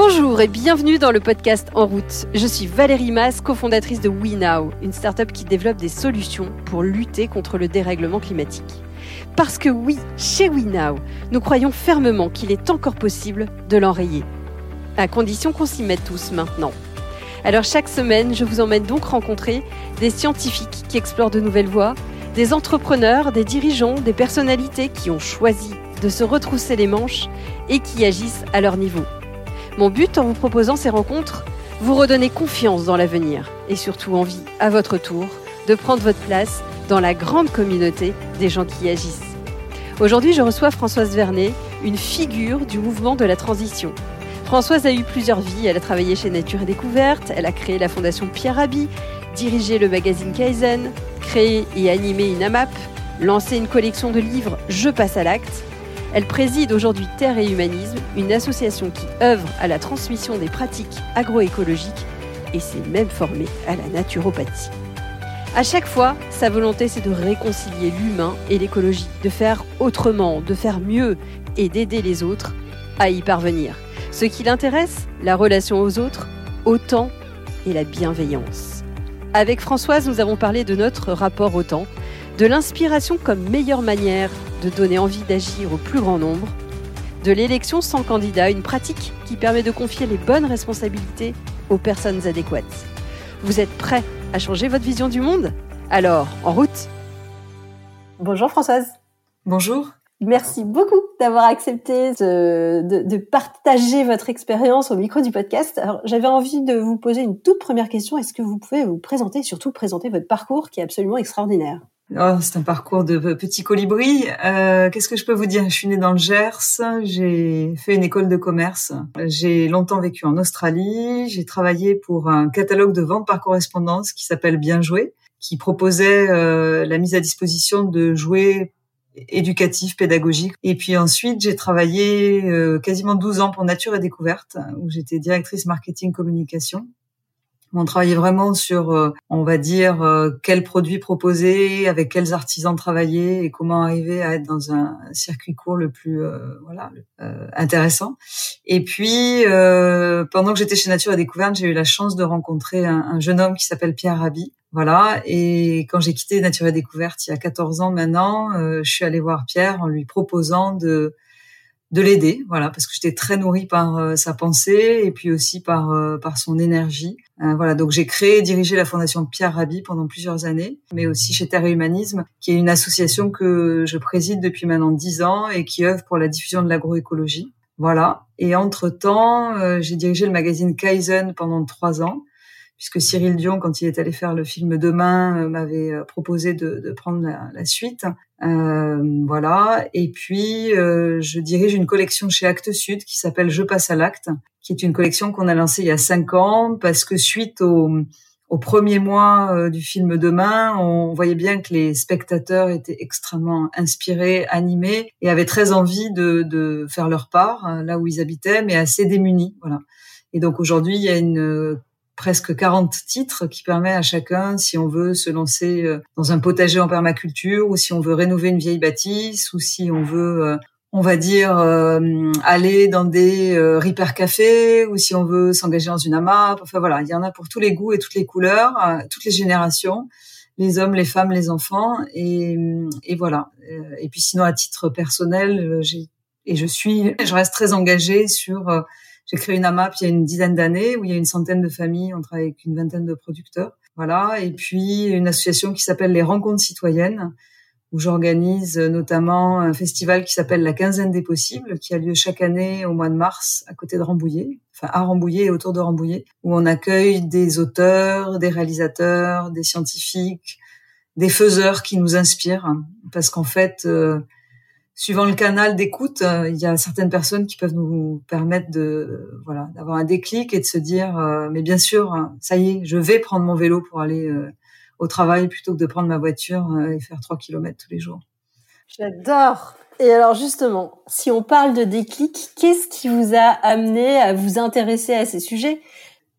Bonjour et bienvenue dans le podcast En route. Je suis Valérie Mas, cofondatrice de WeNow, une startup qui développe des solutions pour lutter contre le dérèglement climatique. Parce que oui, chez WeNow, nous croyons fermement qu'il est encore possible de l'enrayer. À condition qu'on s'y mette tous maintenant. Alors chaque semaine, je vous emmène donc rencontrer des scientifiques qui explorent de nouvelles voies, des entrepreneurs, des dirigeants, des personnalités qui ont choisi de se retrousser les manches et qui agissent à leur niveau. Mon but en vous proposant ces rencontres, vous redonner confiance dans l'avenir et surtout envie, à votre tour, de prendre votre place dans la grande communauté des gens qui agissent. Aujourd'hui, je reçois Françoise Vernet, une figure du mouvement de la transition. Françoise a eu plusieurs vies. Elle a travaillé chez Nature et Découverte, elle a créé la fondation Pierre Rabhi, dirigé le magazine Kaizen, créé et animé une AMAP, lancé une collection de livres Je passe à l'acte, elle préside aujourd'hui Terre et Humanisme, une association qui œuvre à la transmission des pratiques agroécologiques et s'est même formée à la naturopathie. À chaque fois, sa volonté c'est de réconcilier l'humain et l'écologie, de faire autrement, de faire mieux et d'aider les autres à y parvenir. Ce qui l'intéresse, la relation aux autres, au temps et la bienveillance. Avec Françoise, nous avons parlé de notre rapport au temps, de l'inspiration comme meilleure manière de donner envie d'agir au plus grand nombre, de l'élection sans candidat, une pratique qui permet de confier les bonnes responsabilités aux personnes adéquates. Vous êtes prêt à changer votre vision du monde? Alors, en route Bonjour Françoise. Bonjour. Merci beaucoup d'avoir accepté de, de, partager votre expérience au micro du podcast. Alors, j'avais envie de vous poser une toute première question. Est-ce que vous pouvez vous présenter, surtout présenter votre parcours qui est absolument extraordinaire? Oh, c'est un parcours de petit colibri. Euh, Qu'est-ce que je peux vous dire? Je suis née dans le Gers, j'ai fait une école de commerce, j'ai longtemps vécu en Australie, j'ai travaillé pour un catalogue de vente par correspondance qui s'appelle Bien Jouer, qui proposait euh, la mise à disposition de jouets éducatifs, pédagogiques. Et puis ensuite, j'ai travaillé euh, quasiment 12 ans pour Nature et Découverte, où j'étais directrice marketing communication. On travaillait vraiment sur, euh, on va dire, euh, quels produits proposer, avec quels artisans travailler et comment arriver à être dans un circuit court le plus, euh, voilà, intéressant. Et puis, pendant que j'étais chez Nature et Découverte, j'ai eu la chance de rencontrer un, un jeune homme qui s'appelle Pierre Rabhi. Voilà. Et quand j'ai quitté Nature et Découverte il y a 14 ans maintenant, je suis allée voir Pierre en lui proposant de de l'aider, voilà, parce que j'étais très nourrie par euh, sa pensée et puis aussi par euh, par son énergie. Euh, voilà, donc j'ai créé et dirigé la fondation Pierre Rabhi pendant plusieurs années, mais aussi chez Terre Humanisme, qui est une association que je préside depuis maintenant dix ans et qui œuvre pour la diffusion de l'agroécologie. Voilà. Et entre temps, j'ai dirigé le magazine Kaizen pendant trois ans puisque Cyril Dion, quand il est allé faire le film Demain, euh, m'avait euh, proposé de, de prendre la suite. Euh, voilà. Et puis, euh, je dirige une collection chez Actes Sud qui s'appelle Je passe à l'acte, qui est une collection qu'on a lancée il y a cinq ans parce que suite au, au premier mois du film Demain, on voyait bien que les spectateurs étaient extrêmement inspirés, animés et avaient très envie de, de faire leur part là où ils habitaient, mais assez démunis. Voilà. Et donc aujourd'hui, il y a une presque 40 titres qui permet à chacun, si on veut se lancer euh, dans un potager en permaculture, ou si on veut rénover une vieille bâtisse, ou si on veut, euh, on va dire, euh, aller dans des euh, Repair Café, ou si on veut s'engager dans une AMAP. Enfin voilà, il y en a pour tous les goûts et toutes les couleurs, toutes les générations, les hommes, les femmes, les enfants, et, et voilà. Et puis sinon, à titre personnel, j'ai et je suis, je reste très engagée sur j'ai créé une AMAP il y a une dizaine d'années où il y a une centaine de familles, on travaille avec une vingtaine de producteurs. Voilà. Et puis une association qui s'appelle les Rencontres citoyennes où j'organise notamment un festival qui s'appelle la quinzaine des possibles, qui a lieu chaque année au mois de mars à côté de Rambouillet, enfin à Rambouillet et autour de Rambouillet, où on accueille des auteurs, des réalisateurs, des scientifiques, des faiseurs qui nous inspirent, parce qu'en fait, euh, suivant le canal d'écoute, euh, il y a certaines personnes qui peuvent nous permettre de voilà d'avoir un déclic et de se dire euh, mais bien sûr ça y est je vais prendre mon vélo pour aller euh, au travail plutôt que de prendre ma voiture et faire trois kilomètres tous les jours. J'adore. Et alors justement, si on parle de déclic, qu'est-ce qui vous a amené à vous intéresser à ces sujets?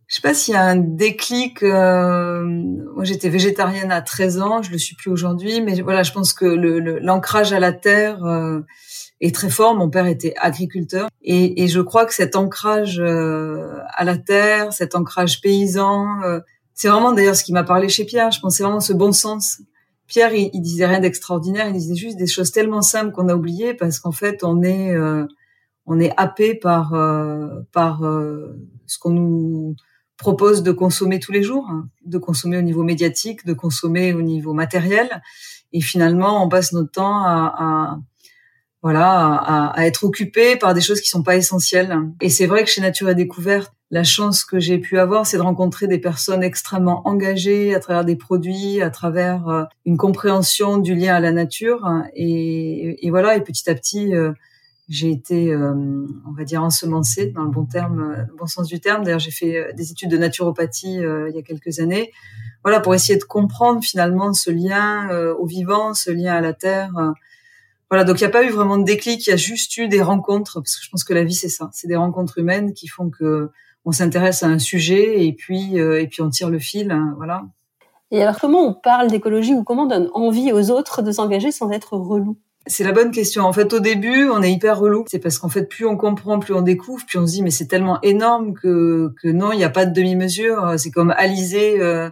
Je sais pas s'il y a un déclic. Euh, moi, j'étais végétarienne à 13 ans, je le suis plus aujourd'hui, mais voilà, je pense que l'ancrage le, à la terre euh, est très fort. Mon père était agriculteur et, et je crois que cet ancrage à la terre, cet ancrage paysan, c'est vraiment d'ailleurs ce qui m'a parlé chez Pierre. Je pensais vraiment ce bon sens. Pierre, il, il disait rien d'extraordinaire, il disait juste des choses tellement simples qu'on a oubliées parce qu'en fait, on est on est happé par par ce qu'on nous propose de consommer tous les jours, de consommer au niveau médiatique, de consommer au niveau matériel, et finalement on passe notre temps à, à voilà à, à, être occupé par des choses qui sont pas essentielles. Et c'est vrai que chez Nature et Découverte, la chance que j'ai pu avoir, c'est de rencontrer des personnes extrêmement engagées à travers des produits, à travers euh, une compréhension du lien à la nature. Et, et voilà, et petit à petit, euh, j'ai été, euh, on va dire, ensemencée dans le bon terme, euh, bon sens du terme. D'ailleurs, j'ai fait euh, des études de naturopathie il y a quelques années. Voilà, pour essayer de comprendre finalement ce lien au vivant, ce lien à la terre. voilà, donc il n'y a pas eu vraiment de déclic, il y a juste eu des rencontres, parce que je pense que la vie c'est ça, c'est des rencontres humaines qui font que on s'intéresse à un sujet et puis et puis on tire le fil, hein, voilà. Et alors comment on parle d'écologie ou comment on donne envie aux autres de s'engager sans être relou? C'est la bonne question. En fait, au début, on est hyper relou. C'est parce qu'en fait, plus on comprend, plus on découvre, puis on se dit, mais c'est tellement énorme que, que non, il n'y a pas de demi-mesure. C'est comme Alizé euh,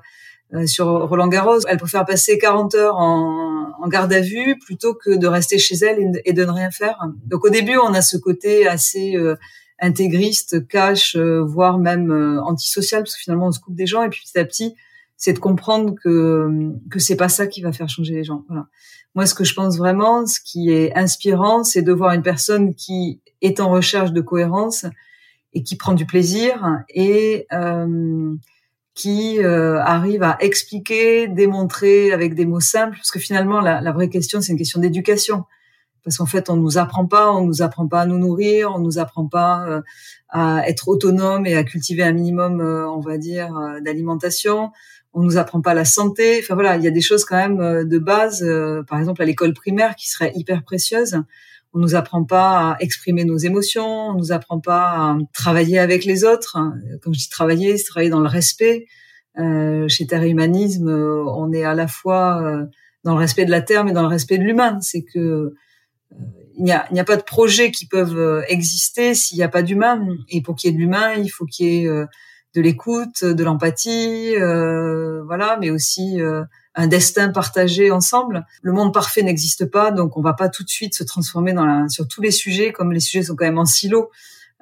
euh, sur Roland Garros. Elle préfère passer 40 heures en, garde à vue plutôt que de rester chez elle et de, ne rien faire. Donc au début, on a ce côté assez euh, intégriste, cash, voire même antisocial, parce que finalement, on se coupe des gens. Et puis petit à petit, c'est de comprendre que que c'est pas ça qui va faire changer les gens. Voilà. Moi, ce que je pense vraiment, ce qui est inspirant, c'est de voir une personne qui est en recherche de cohérence et qui prend du plaisir et euh, qui euh, arrive à expliquer, démontrer avec des mots simples, parce que finalement, la, la vraie question, c'est une question d'éducation. Parce qu'en fait, on nous apprend pas, on nous apprend pas à nous nourrir, on nous apprend pas euh, à être autonome et à cultiver un minimum, euh, on va dire, euh, d'alimentation on nous apprend pas la santé. Enfin voilà, il y a des choses quand même euh, de base, euh, par exemple à l'école primaire qui seraient hyper précieuses. On nous apprend pas à exprimer nos émotions, on nous apprend pas à travailler avec les autres. Quand je dis travailler, c'est travailler dans le respect. Euh, chez Terre Humanisme, on est à la fois dans le respect de la terre, mais dans le respect de l'humain. C'est que il n'y a, a, pas de projets qui peuvent exister s'il n'y a pas d'humain. Et pour qu'il y ait de l'humain, il faut qu'il y ait de l'écoute, de l'empathie, euh, voilà, mais aussi euh, un destin partagé ensemble. Le monde parfait n'existe pas, donc on va pas tout de suite se transformer dans la, sur tous les sujets, comme les sujets sont quand même en silo.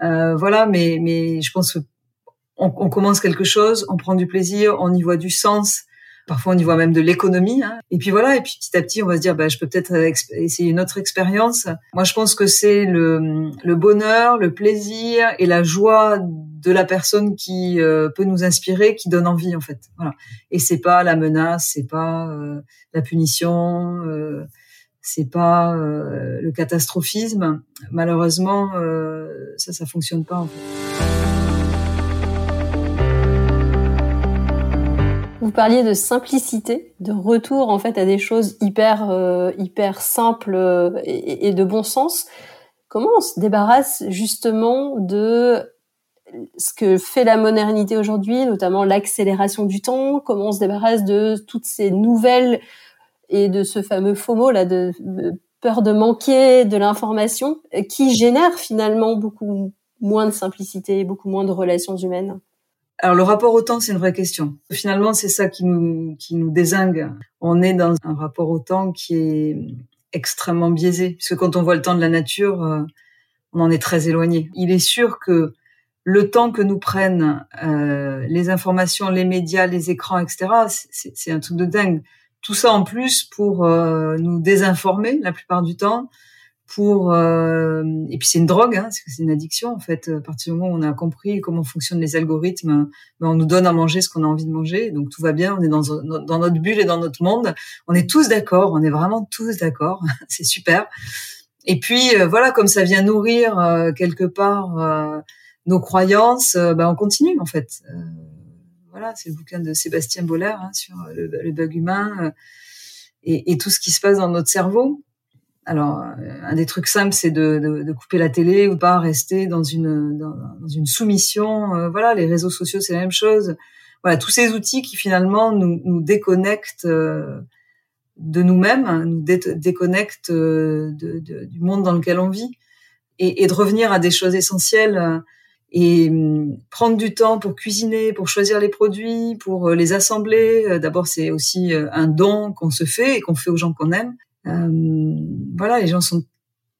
Euh, voilà, mais mais je pense que on, on, commence quelque chose, on prend du plaisir, on y voit du sens, Parfois, on y voit même de l'économie. Hein. Et puis voilà. Et puis petit à petit, on va se dire, bah, je peux peut-être essayer une autre expérience. Moi, je pense que c'est le, le, bonheur, le plaisir et la joie de la personne qui euh, peut nous inspirer, qui donne envie en fait. Voilà. Et c'est pas la menace, c'est pas euh, la punition. Euh, c'est pas le catastrophisme. Malheureusement, ça, ça fonctionne pas. En fait. Vous parliez de simplicité, de retour en fait à des choses hyper hyper simples euh, et, de bon sens. Comment on se débarrasse justement de ce que fait la modernité aujourd'hui, notamment l'accélération du temps Comment on se débarrasse de toutes ces nouvelles et de ce fameux FOMO là de, peur de manquer de l'information qui génère finalement beaucoup moins de simplicité, beaucoup moins de relations humaines alors le rapport au temps, c'est une vraie question. Finalement, c'est ça qui nous qui nous désingue. On est dans un rapport au temps qui est extrêmement biaisé, puisque quand on voit le temps de la nature, euh, on en est très éloigné. Il est sûr que le temps que nous prennent euh, les informations, les médias, les écrans, etc., c'est un truc de dingue. Tout ça en plus pour euh, nous désinformer la plupart du temps, pour euh, et puis c'est une drogue, hein, c'est une addiction en fait. À partir du moment où on a compris comment fonctionnent les algorithmes, ben, on nous donne à manger ce qu'on a envie de manger, donc tout va bien. On est dans, dans notre bulle et dans notre monde. On est tous d'accord, on est vraiment tous d'accord. c'est super. Et puis euh, voilà, comme ça vient nourrir euh, quelque part euh, nos croyances, ben on continue en fait. voilà, c'est le bouquin de Sébastien Boller hein, sur le, le, bug humain et, et tout ce qui se passe dans notre cerveau. Alors, euh, un des trucs simples, c'est de, de, de, couper la télé ou pas rester dans une dans, une soumission. Euh, voilà, les réseaux sociaux, c'est la même chose. Voilà, tous ces outils qui finalement nous, nous déconnectent euh, de nous-mêmes, nous déconnecte de, du monde dans lequel on vit, et, et, de revenir à des choses essentielles et hum, prendre du temps pour cuisiner, pour choisir les produits, pour les assembler. D'abord, c'est aussi un don qu'on se fait et qu'on fait aux gens qu'on aime. Euh, voilà, les gens sont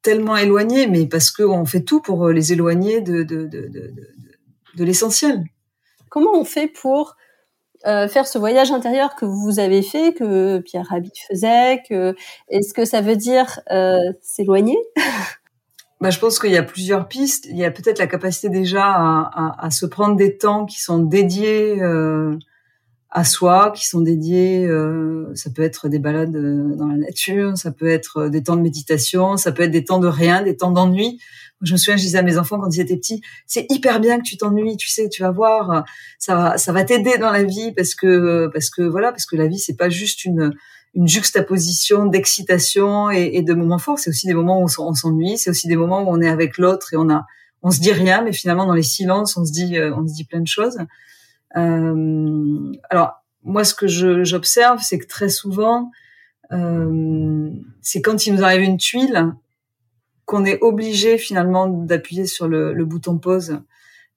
tellement éloignés, mais parce qu'on fait tout pour les éloigner de, de, de, de, de l'essentiel. Comment on fait pour euh, faire ce voyage intérieur que vous avez fait, que Pierre Rabhi faisait. Est-ce que ça veut dire euh, s'éloigner? Bah, Je pense qu'il y a plusieurs pistes. Il y a peut-être la capacité déjà à, à, à, se prendre des temps qui sont dédiés euh, à soi, qui sont dédiés, euh, ça peut être des balades euh, dans la nature, ça peut être euh, des temps de méditation, ça peut être des temps de rien, des temps d'ennui. Je me souviens, je disais à mes enfants quand ils étaient petits, c'est hyper bien que tu t'ennuies, tu sais, tu vas voir, ça va, ça va t'aider dans la vie parce que, parce que voilà, parce que la vie c'est pas juste une une juxtaposition d'excitation et, de moments forts, c'est aussi des moments où on s'ennuie, c'est aussi des moments où on est avec l'autre et on a, on se dit rien, mais finalement dans les silences, on se dit, on se dit plein de choses. Euh, alors moi, ce que j'observe, c'est que très souvent, euh, c'est quand il nous arrive une tuile qu'on est obligé finalement d'appuyer sur le, le, bouton pause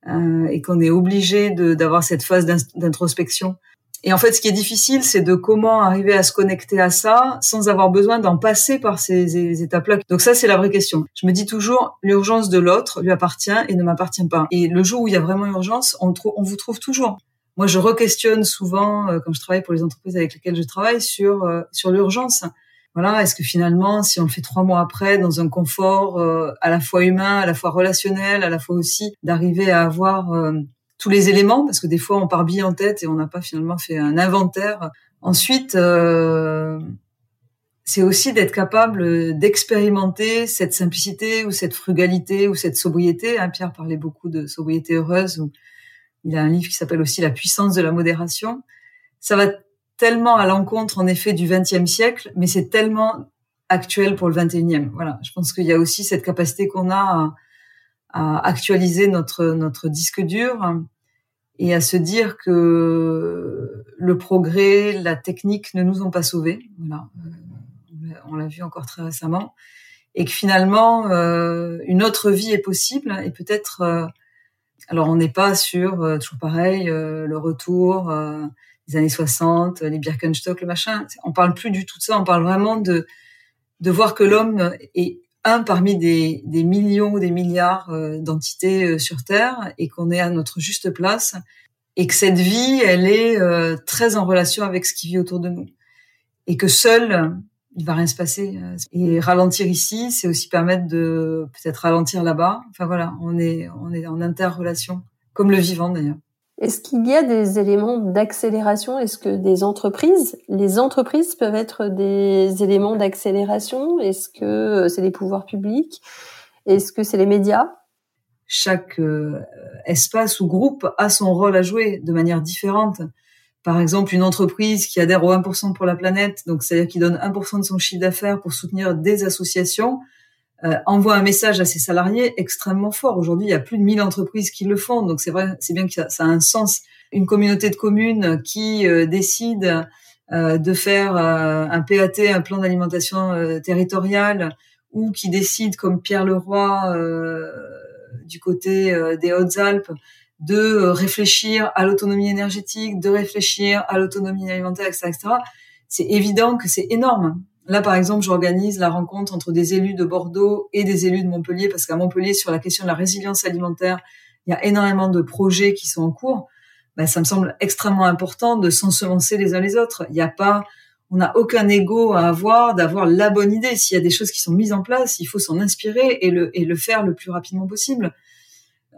euh, et qu'on est obligé d'avoir cette phase d'introspection. Et en fait, ce qui est difficile, c'est de comment arriver à se connecter à ça sans avoir besoin d'en passer par ces, étapes-là. Donc ça, c'est la vraie question. Je me dis toujours, l'urgence de l'autre lui appartient et ne m'appartient pas. Et le jour où il y a vraiment urgence, on, vous trouve toujours moi, je re-questionne souvent, euh, quand je travaille pour les entreprises avec lesquelles je travaille, sur euh, sur l'urgence. Voilà, est-ce que finalement, si on le fait trois mois après, dans un confort euh, à la fois humain, à la fois relationnel, à la fois aussi d'arriver à avoir tous les éléments, parce que des fois, on part bien en tête et on n'a pas finalement fait un inventaire. Ensuite, c'est aussi d'être capable d'expérimenter cette simplicité ou cette frugalité ou cette sobriété. Hein, Pierre parlait beaucoup de sobriété heureuse ou il a un livre qui s'appelle aussi La puissance de la modération. Ça va tellement à l'encontre, en effet, du XXe siècle, mais c'est tellement actuel pour le XXIe. Voilà, je pense qu'il y a aussi cette capacité qu'on a à, actualiser notre notre disque dur et à se dire que le progrès, la technique ne nous ont pas sauvés. Voilà, euh, on l'a vu encore très récemment, et que finalement euh, une autre vie est possible et peut-être euh, alors on n'est pas sur euh, toujours pareil le retour des années 60, les Birkenstock, le machin. On parle plus du tout de ça. On parle vraiment de de voir que l'homme est un parmi des, des millions ou des milliards d'entités sur Terre et qu'on est à notre juste place et que cette vie, elle est très en relation avec ce qui vit autour de nous et que seul il va rien se passer. Et ralentir ici, c'est aussi permettre de peut-être ralentir là-bas. Enfin voilà, on est on est en interrelation, comme le vivant d'ailleurs. Est-ce qu'il y a des éléments d'accélération? Est-ce que des entreprises, les entreprises peuvent être des éléments d'accélération? Est-ce que c'est les pouvoirs publics? Est-ce que c'est les médias? Chaque euh, espace ou groupe a son rôle à jouer de manière différente. Par exemple, une entreprise qui adhère au 1% pour la planète, donc c'est-à-dire qui donne 1% de son chiffre d'affaires pour soutenir des associations, euh, envoie un message à ses salariés extrêmement fort. Aujourd'hui, il y a plus de 1000 entreprises qui le font, donc c'est vrai, c'est bien que ça, a un sens. Une communauté de communes qui euh, décide euh, de faire un PAT, un plan d'alimentation territoriale, ou qui décide, comme Pierre Leroy du côté des Hautes-Alpes, de euh, réfléchir à l'autonomie énergétique, de réfléchir à l'autonomie alimentaire, etc., C'est évident que c'est énorme. Là, par exemple, j'organise la rencontre entre des élus de Bordeaux et des élus de Montpellier, parce qu'à Montpellier, sur la question de la résilience alimentaire, il y a énormément de projets qui sont en cours. Ben, ça me semble extrêmement important de s'ensemencer les uns les autres. Il n'y a pas, on n'a aucun ego à avoir d'avoir la bonne idée. S'il y a des choses qui sont mises en place, il faut s'en inspirer et le, et le faire le plus rapidement possible.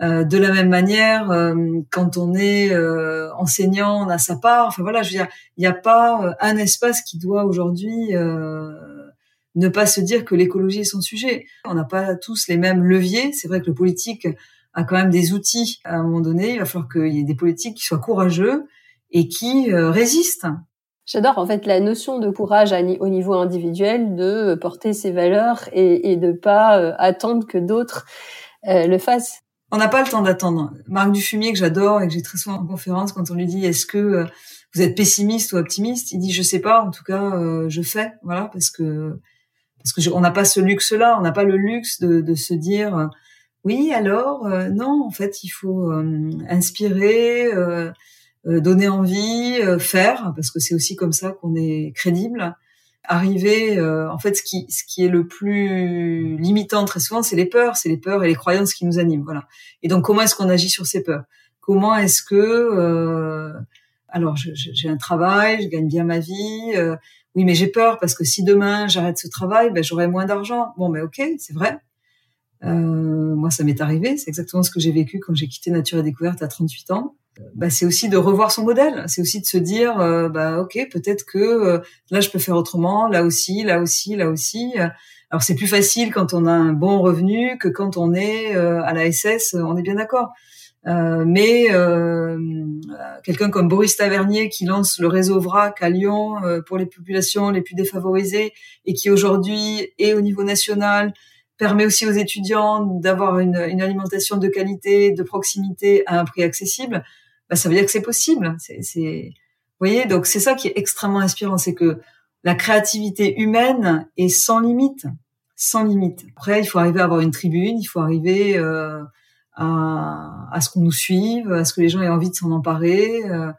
Euh, de la même manière, euh, quand on est euh, enseignant, on a sa part. Enfin voilà, je veux dire, il n'y a pas un espace qui doit aujourd'hui ne pas se dire que l'écologie est son sujet. On n'a pas tous les mêmes leviers. C'est vrai que le politique a quand même des outils à un moment donné. Il va falloir qu'il y ait des politiques qui soient courageux et qui résistent. J'adore en fait la notion de courage au niveau individuel, de porter ses valeurs et, et de pas attendre que d'autres le fassent. On n'a pas le temps d'attendre. Marc Dufumier, que j'adore et que j'ai très souvent en conférence, quand on lui dit est-ce que euh, vous êtes pessimiste ou optimiste, il dit je sais pas. En tout cas, euh, je fais. Voilà, parce que parce que on n'a pas ce luxe-là. On n'a pas le luxe de, de se dire euh, oui. Alors non, en fait, il faut inspirer, donner envie, faire, parce que c'est aussi comme ça qu'on est crédible arriver euh, en fait ce qui ce qui est le plus limitant très souvent c'est les peurs. C'est les peurs et les croyances qui nous animent voilà. Et donc comment est-ce qu'on agit sur ces peurs? Comment est-ce que euh, alors j'ai un travail je gagne bien ma vie euh, oui mais j'ai peur parce que si demain j'arrête ce travail ben j'aurai moins d'argent. Bon mais ok c'est vrai moi ça m'est arrivé c'est exactement ce que j'ai vécu quand j'ai quitté Nature et Découverte à 38 ans bah, c'est aussi de revoir son modèle. C'est aussi de se dire, euh, bah ok, peut-être que euh, là je peux faire autrement, là aussi, là aussi, là aussi. Alors c'est plus facile quand on a un bon revenu que quand on est euh, à la SS. On est bien d'accord. mais quelqu'un comme Boris Tavernier qui lance le réseau VRAC à Lyon pour les populations les plus défavorisées et qui aujourd'hui est au niveau national permet aussi aux étudiants d'avoir une, une, alimentation de qualité, de proximité à un prix accessible bah, ça veut dire que c'est possible. C'est, vous voyez, donc c'est ça qui est extrêmement inspirant, c'est que la créativité humaine est sans limite, sans limite. Après, il faut arriver à avoir une tribune, il faut arriver euh, à, à, ce qu'on nous suive, à ce que les gens aient envie de s'en emparer, euh,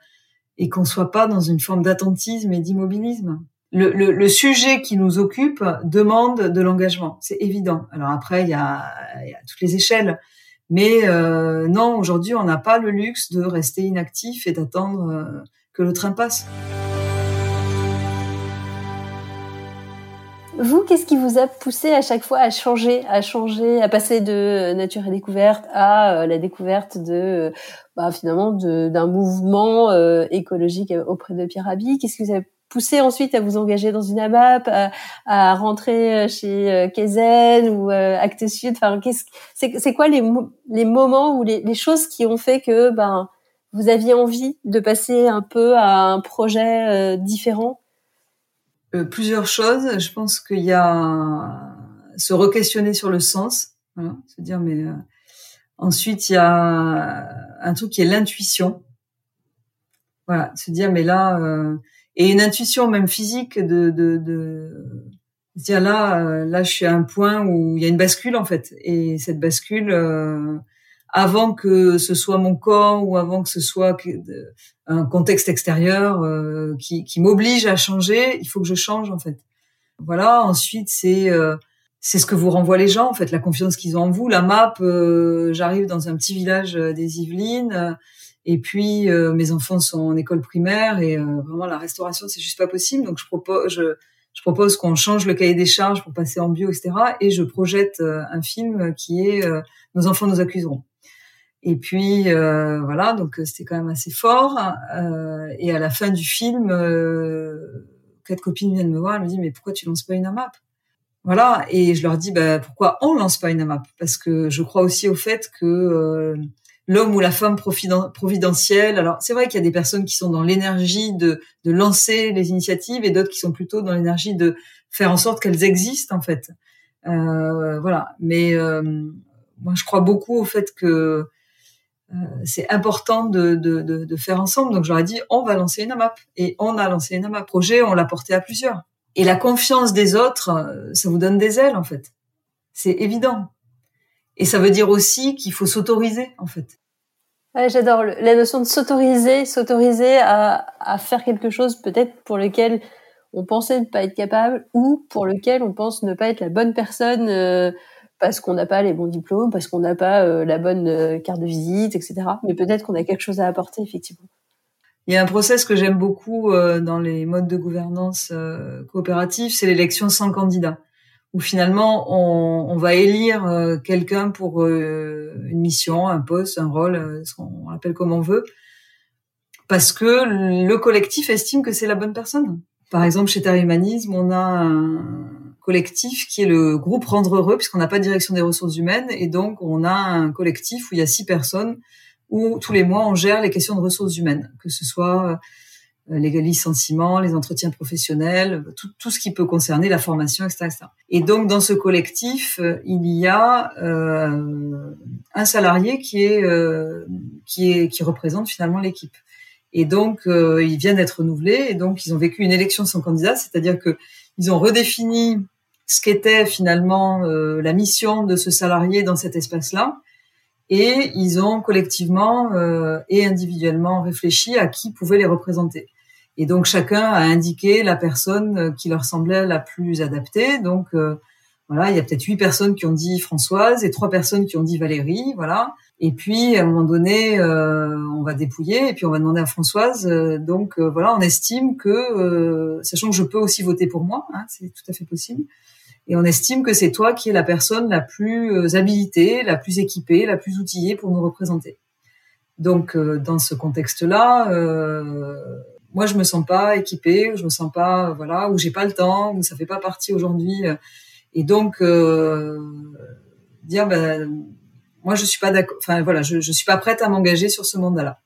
et qu'on soit pas dans une forme d'attentisme et d'immobilisme. Le, le, le, sujet qui nous occupe demande de l'engagement, c'est évident. Alors après, il y a, y a toutes les échelles. Mais euh, non, aujourd'hui, on n'a pas le luxe de rester inactif et d'attendre euh, que le train passe. Vous, qu'est-ce qui vous a poussé à chaque fois à changer, à changer, à passer de nature et découverte à euh, la découverte de, bah, finalement, d'un mouvement écologique auprès de Pierre Rabhi? Qu'est-ce qui vous a poussé ensuite à vous engager dans une AMAP, à, à rentrer chez euh, Kaizen ou euh, Actes Sud Enfin, c'est, c'est quoi les, les moments ou les, les, choses qui ont fait que ben vous aviez envie de passer un peu à un projet euh, différent? Euh, Plusieurs choses. Je pense qu'il y a se re-questionner sur le sens, voilà, se dire mais ensuite il y a un truc qui est l'intuition. Voilà, se dire mais là et une intuition même physique de, de, de dire là, euh, là, je suis à un point où il y a une bascule en fait, et cette bascule, euh, avant que ce soit mon corps ou avant que ce soit un contexte extérieur euh, qui, qui m'oblige à changer, il faut que je change en fait. Voilà. Ensuite, c'est c'est ce que vous renvoient les gens en fait, la confiance qu'ils ont en vous. La map, j'arrive dans un petit village des Yvelines et puis euh, mes enfants sont en école primaire et euh, vraiment la restauration c'est juste pas possible. Donc je propose, je, je propose qu'on change le cahier des charges pour passer en bio, etc. Et je projette euh, un film qui est Nos enfants nous accuseront. Et puis voilà, donc c'était quand même assez fort. et à la fin du film, quatre copines viennent me voir, elles me disent mais pourquoi tu lances pas une AMAP Voilà, et je leur dis bah pourquoi on lance pas une AMAP Parce que je crois aussi au fait que l'homme ou la femme providentielle. Alors c'est vrai qu'il y a des personnes qui sont dans l'énergie de, lancer les initiatives et d'autres qui sont plutôt dans l'énergie de faire en sorte qu'elles existent en fait. Euh, voilà. Mais euh, moi je crois beaucoup au fait que euh, c'est important de, de, faire ensemble. Donc j'aurais dit on va lancer une AMAP et on a lancé une AMAP. Projet, on l'a porté à plusieurs. Et la confiance des autres, ça vous donne des ailes en fait. C'est évident. Et ça veut dire aussi qu'il faut s'autoriser, en fait. Ouais, j'adore la notion de s'autoriser, s'autoriser à, à, faire quelque chose peut-être pour lequel on pensait ne pas être capable ou pour lequel on pense ne pas être la bonne personne euh, parce qu'on n'a pas les bons diplômes, parce qu'on n'a pas euh, la bonne euh, carte de visite, etc. Mais peut-être qu'on a quelque chose à apporter, effectivement. Il y a un process que j'aime beaucoup dans les modes de gouvernance coopérative, c'est l'élection sans candidat où finalement on, on va élire euh, quelqu'un pour euh, une mission, un poste, un rôle, euh, ce qu'on appelle comme on veut, parce que le collectif estime que c'est la bonne personne. Par exemple, chez Humanisme, on a un collectif qui est le groupe Rendre Heureux, puisqu'on n'a pas de direction des ressources humaines, et donc on a un collectif où il y a six personnes, où tous les mois on gère les questions de ressources humaines, que ce soit les licenciements, les entretiens professionnels, tout, tout, ce qui peut concerner la formation, etc.. Et donc dans ce collectif, il y a euh, un salarié qui est qui est qui représente finalement l'équipe. Et donc il vient d'être renouvelé et donc ils ont vécu une élection sans candidat, c'est-à-dire que ils ont redéfini ce qu'était finalement la mission de ce salarié dans cet espace-là et ils ont collectivement euh, et individuellement réfléchi à qui pouvait les représenter. Et donc chacun a indiqué la personne euh, qui leur semblait la plus adaptée. Donc euh, voilà, il y a peut-être huit personnes qui ont dit Françoise et trois personnes qui ont dit Valérie, voilà. Et puis à un moment donné, on va dépouiller et puis on va demander à Françoise. donc voilà, on estime que, sachant que je peux aussi voter pour moi, hein, c'est tout à fait possible et on estime que c'est toi qui es la personne la plus euh, habilitée, la plus équipée, la plus outillée pour nous représenter. Donc euh, dans ce contexte-là, euh, moi je me sens pas équipée, je me sens pas voilà, ou j'ai pas le temps, ou ça fait pas partie aujourd'hui. Et donc dire ben moi je suis pas d'accord, enfin voilà, je, je suis pas prête à m'engager sur ce mandat-là.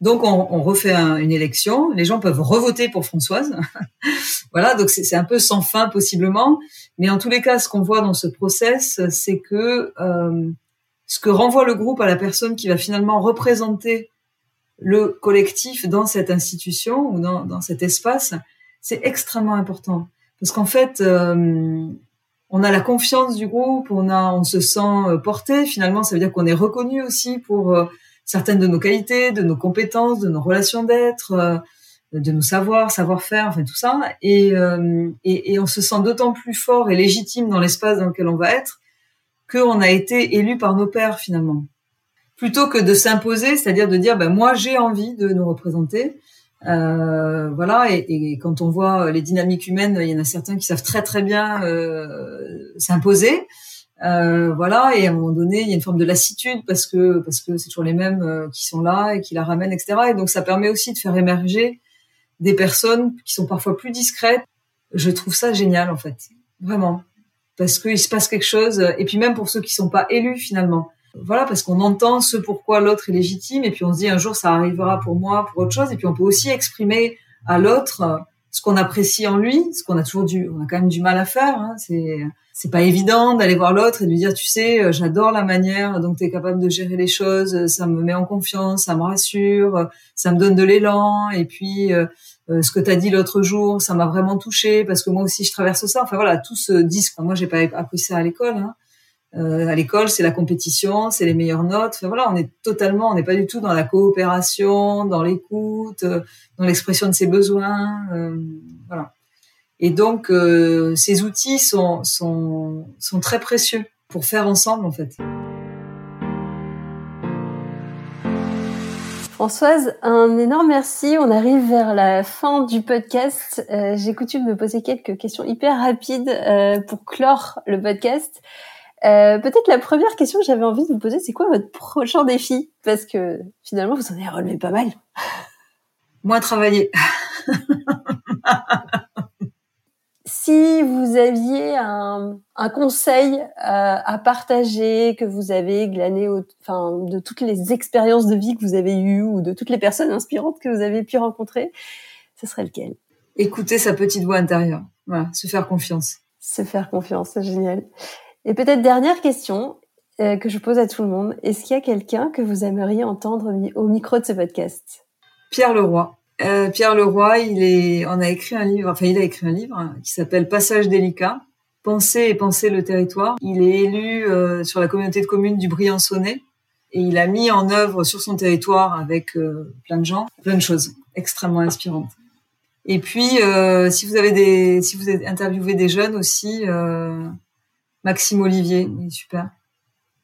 Donc on, on refait une élection, les gens peuvent revoter pour Françoise. voilà, donc c'est un peu sans fin possiblement, mais en tous les cas, ce qu'on voit dans ce process, c'est que euh, ce que renvoie le groupe à la personne qui va finalement représenter le collectif dans cette institution ou dans, dans cet espace, c'est extrêmement important parce qu'en fait, euh, on a la confiance du groupe, on a, on se sent euh, porté. Finalement, ça veut dire qu'on est reconnu aussi pour euh, certaines de nos qualités, de nos compétences, de nos relations d'être, euh, de nos savoirs, savoir-faire, enfin tout ça. Et, euh, et, et, on se sent d'autant plus fort et légitime dans l'espace dans lequel on va être qu'on a été élu par nos pairs finalement. Plutôt que de s'imposer, c'est-à-dire de dire, ben, moi j'ai envie de nous représenter. Euh, voilà, et, quand on voit les dynamiques humaines, il y en a certains qui savent très très bien euh, s'imposer. Euh, voilà, et à un moment donné, il y a une forme de lassitude parce que parce que c'est toujours les mêmes euh, qui sont là et qui la ramènent, etc. Et donc ça permet aussi de faire émerger des personnes qui sont parfois plus discrètes. Je trouve ça génial en fait, vraiment, parce qu'il se passe quelque chose. Et puis même pour ceux qui sont pas élus finalement, voilà, parce qu'on entend ce pourquoi l'autre est légitime, et puis on se dit un jour ça arrivera pour moi, pour autre chose, et puis on peut aussi exprimer à l'autre ce qu'on apprécie en lui, ce qu'on a toujours du, on a quand même du mal à faire. Hein, c'est c'est pas évident d'aller voir l'autre et de lui dire, tu sais, euh, j'adore la manière dont tu es capable de gérer les choses, ça me met en confiance, ça me rassure, ça me donne de l'élan. Et puis, euh, euh, ce que tu as dit l'autre jour, ça m'a vraiment touché parce que moi aussi, je traverse ça. Enfin voilà, tout ce disque. Moi, j'ai pas appris ça à l'école. Hein. Euh, à l'école, c'est la compétition, c'est les meilleures notes. Voilà, on est totalement, on n'est pas du tout dans la coopération, dans l'écoute, dans l'expression de ses besoins. Euh, voilà. Et donc, euh, ces outils sont, sont, sont très précieux pour faire ensemble, en fait. Françoise, un énorme merci. On arrive vers la fin du podcast. Euh, J'ai coutume de poser quelques questions hyper rapides euh, pour clore le podcast. Euh, Peut-être la première question que j'avais envie de vous poser, c'est quoi votre prochain défi? Parce que finalement, vous en avez relevé pas mal. Moins travailler. si vous aviez un, un conseil euh, à partager que vous avez glané au, enfin, de toutes les expériences de vie que vous avez eues ou de toutes les personnes inspirantes que vous avez pu rencontrer, ce serait lequel? Écouter sa petite voix intérieure. Voilà, se faire confiance. Se faire confiance, c'est génial. Et peut-être dernière question euh, que je pose à tout le monde. Est-ce qu'il y a quelqu'un que vous aimeriez entendre au micro de ce podcast? Pierre Leroy. Euh, Pierre Leroy, il est, on a écrit un livre, enfin il a écrit un livre qui s'appelle Passage délicat, penser et penser le territoire. Il est élu euh, sur la communauté de communes du Briançonnais et il a mis en œuvre sur son territoire avec plein de gens, plein de choses extrêmement inspirantes. Et puis, si vous avez des, si vous interviewé des jeunes aussi, Maxime Olivier, il est super.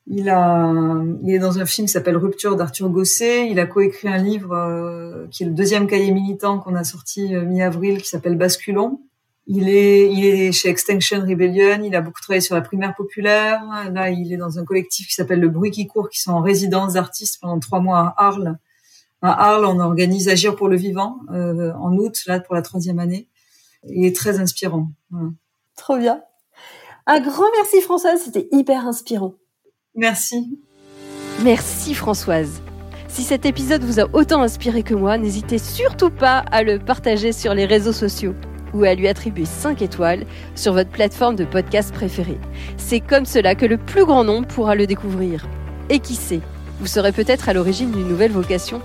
Il a, il est dans un film qui s'appelle Rupture d'Arthur Gosset. Il a coécrit un livre euh, qui est le deuxième cahier militant qu'on a sorti euh, mi-avril qui s'appelle Basculon. Il est, il est chez Extinction Rebellion. Il a beaucoup travaillé sur la primaire populaire. Là, il est dans un collectif qui s'appelle Le Bruit qui court, qui sont en résidence d'artistes pendant trois mois à Arles. À Arles, on organise Agir pour le vivant euh, en août, là pour la troisième année. Il est très inspirant. Voilà. Trop bien. Un grand merci Françoise, c'était hyper inspirant. Merci. Merci Françoise. Si cet épisode vous a autant inspiré que moi, n'hésitez surtout pas à le partager sur les réseaux sociaux ou à lui attribuer 5 étoiles sur votre plateforme de podcast préférée. C'est comme cela que le plus grand nombre pourra le découvrir. Et qui sait, vous serez peut-être à l'origine d'une nouvelle vocation.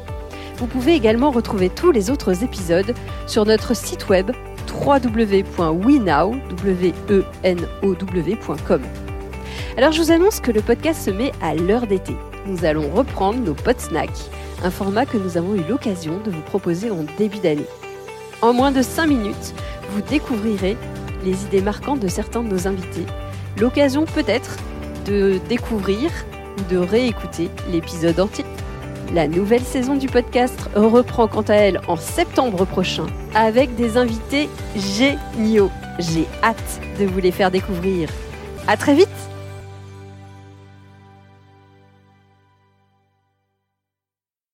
Vous pouvez également retrouver tous les autres épisodes sur notre site web www.wenow.com. Alors je vous annonce que le podcast se met à l'heure d'été. Nous allons reprendre nos potes snacks, un format que nous avons eu l'occasion de vous proposer en début d'année. En moins de 5 minutes, vous découvrirez les idées marquantes de certains de nos invités, l'occasion peut-être de découvrir ou de réécouter l'épisode entier. La nouvelle saison du podcast reprend quant à elle en septembre prochain avec des invités géniaux. J'ai hâte de vous les faire découvrir. À très vite!